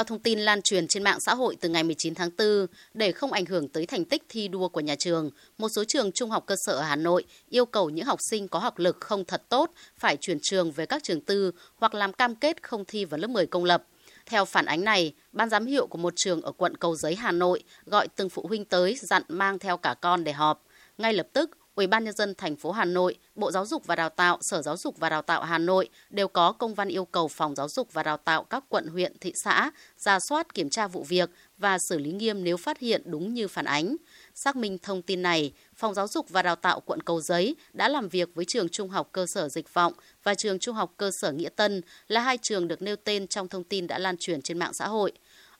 Theo thông tin lan truyền trên mạng xã hội từ ngày 19 tháng 4, để không ảnh hưởng tới thành tích thi đua của nhà trường, một số trường trung học cơ sở ở Hà Nội yêu cầu những học sinh có học lực không thật tốt phải chuyển trường về các trường tư hoặc làm cam kết không thi vào lớp 10 công lập. Theo phản ánh này, ban giám hiệu của một trường ở quận Cầu Giấy, Hà Nội gọi từng phụ huynh tới dặn mang theo cả con để họp. Ngay lập tức, Ủy ban nhân dân thành phố Hà Nội, Bộ Giáo dục và Đào tạo, Sở Giáo dục và Đào tạo Hà Nội đều có công văn yêu cầu Phòng Giáo dục và Đào tạo các quận, huyện, thị xã ra soát kiểm tra vụ việc và xử lý nghiêm nếu phát hiện đúng như phản ánh. Xác minh thông tin này, Phòng Giáo dục và Đào tạo quận Cầu Giấy đã làm việc với trường Trung học cơ sở Dịch Vọng và trường Trung học cơ sở Nghĩa Tân là hai trường được nêu tên trong thông tin đã lan truyền trên mạng xã hội.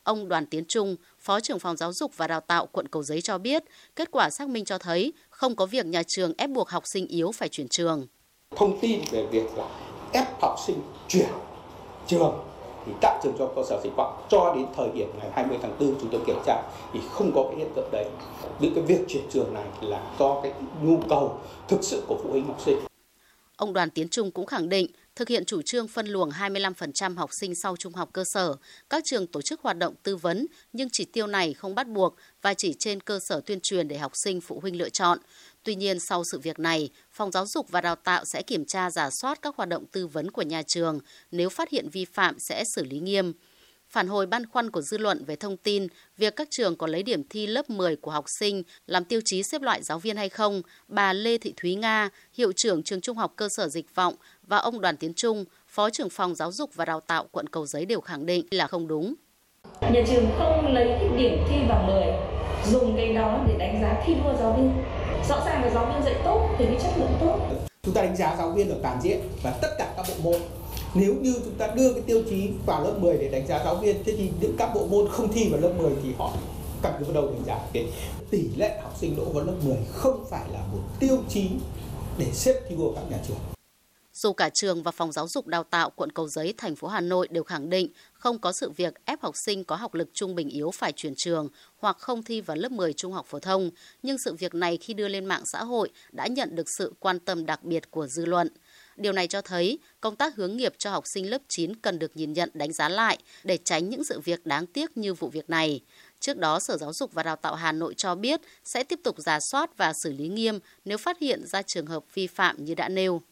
Ông Đoàn Tiến Trung, Phó trưởng phòng giáo dục và đào tạo quận Cầu Giấy cho biết, kết quả xác minh cho thấy không có việc nhà trường ép buộc học sinh yếu phải chuyển trường. Thông tin về việc là ép học sinh chuyển trường thì tại trường cho cơ sở dịch vọng cho đến thời điểm ngày 20 tháng 4 chúng tôi kiểm tra thì không có cái hiện tượng đấy. Những cái việc chuyển trường này là do cái nhu cầu thực sự của phụ huynh học sinh. Ông Đoàn Tiến Trung cũng khẳng định thực hiện chủ trương phân luồng 25% học sinh sau trung học cơ sở, các trường tổ chức hoạt động tư vấn nhưng chỉ tiêu này không bắt buộc và chỉ trên cơ sở tuyên truyền để học sinh phụ huynh lựa chọn. Tuy nhiên, sau sự việc này, Phòng Giáo dục và Đào tạo sẽ kiểm tra giả soát các hoạt động tư vấn của nhà trường, nếu phát hiện vi phạm sẽ xử lý nghiêm phản hồi băn khoăn của dư luận về thông tin việc các trường có lấy điểm thi lớp 10 của học sinh làm tiêu chí xếp loại giáo viên hay không, bà Lê Thị Thúy Nga, hiệu trưởng trường Trung học cơ sở Dịch Vọng và ông Đoàn Tiến Trung, Phó trưởng phòng giáo dục và đào tạo quận Cầu Giấy đều khẳng định là không đúng. Nhà trường không lấy cái điểm thi vào 10, dùng cái đó để đánh giá thi đua giáo viên. Rõ ràng là giáo viên dạy tốt thì cái chất lượng tốt. Chúng ta đánh giá giáo viên ở toàn diện và tất cả các bộ môn nếu như chúng ta đưa cái tiêu chí vào lớp 10 để đánh giá giáo viên thế thì những các bộ môn không thi vào lớp 10 thì họ căn cứ vào đầu đánh giá. Cái tỷ lệ học sinh đỗ vào lớp 10 không phải là một tiêu chí để xếp thi đua các nhà trường. Dù cả trường và phòng giáo dục đào tạo quận Cầu Giấy, thành phố Hà Nội đều khẳng định không có sự việc ép học sinh có học lực trung bình yếu phải chuyển trường hoặc không thi vào lớp 10 trung học phổ thông, nhưng sự việc này khi đưa lên mạng xã hội đã nhận được sự quan tâm đặc biệt của dư luận. Điều này cho thấy công tác hướng nghiệp cho học sinh lớp 9 cần được nhìn nhận đánh giá lại để tránh những sự việc đáng tiếc như vụ việc này. Trước đó, Sở Giáo dục và Đào tạo Hà Nội cho biết sẽ tiếp tục giả soát và xử lý nghiêm nếu phát hiện ra trường hợp vi phạm như đã nêu.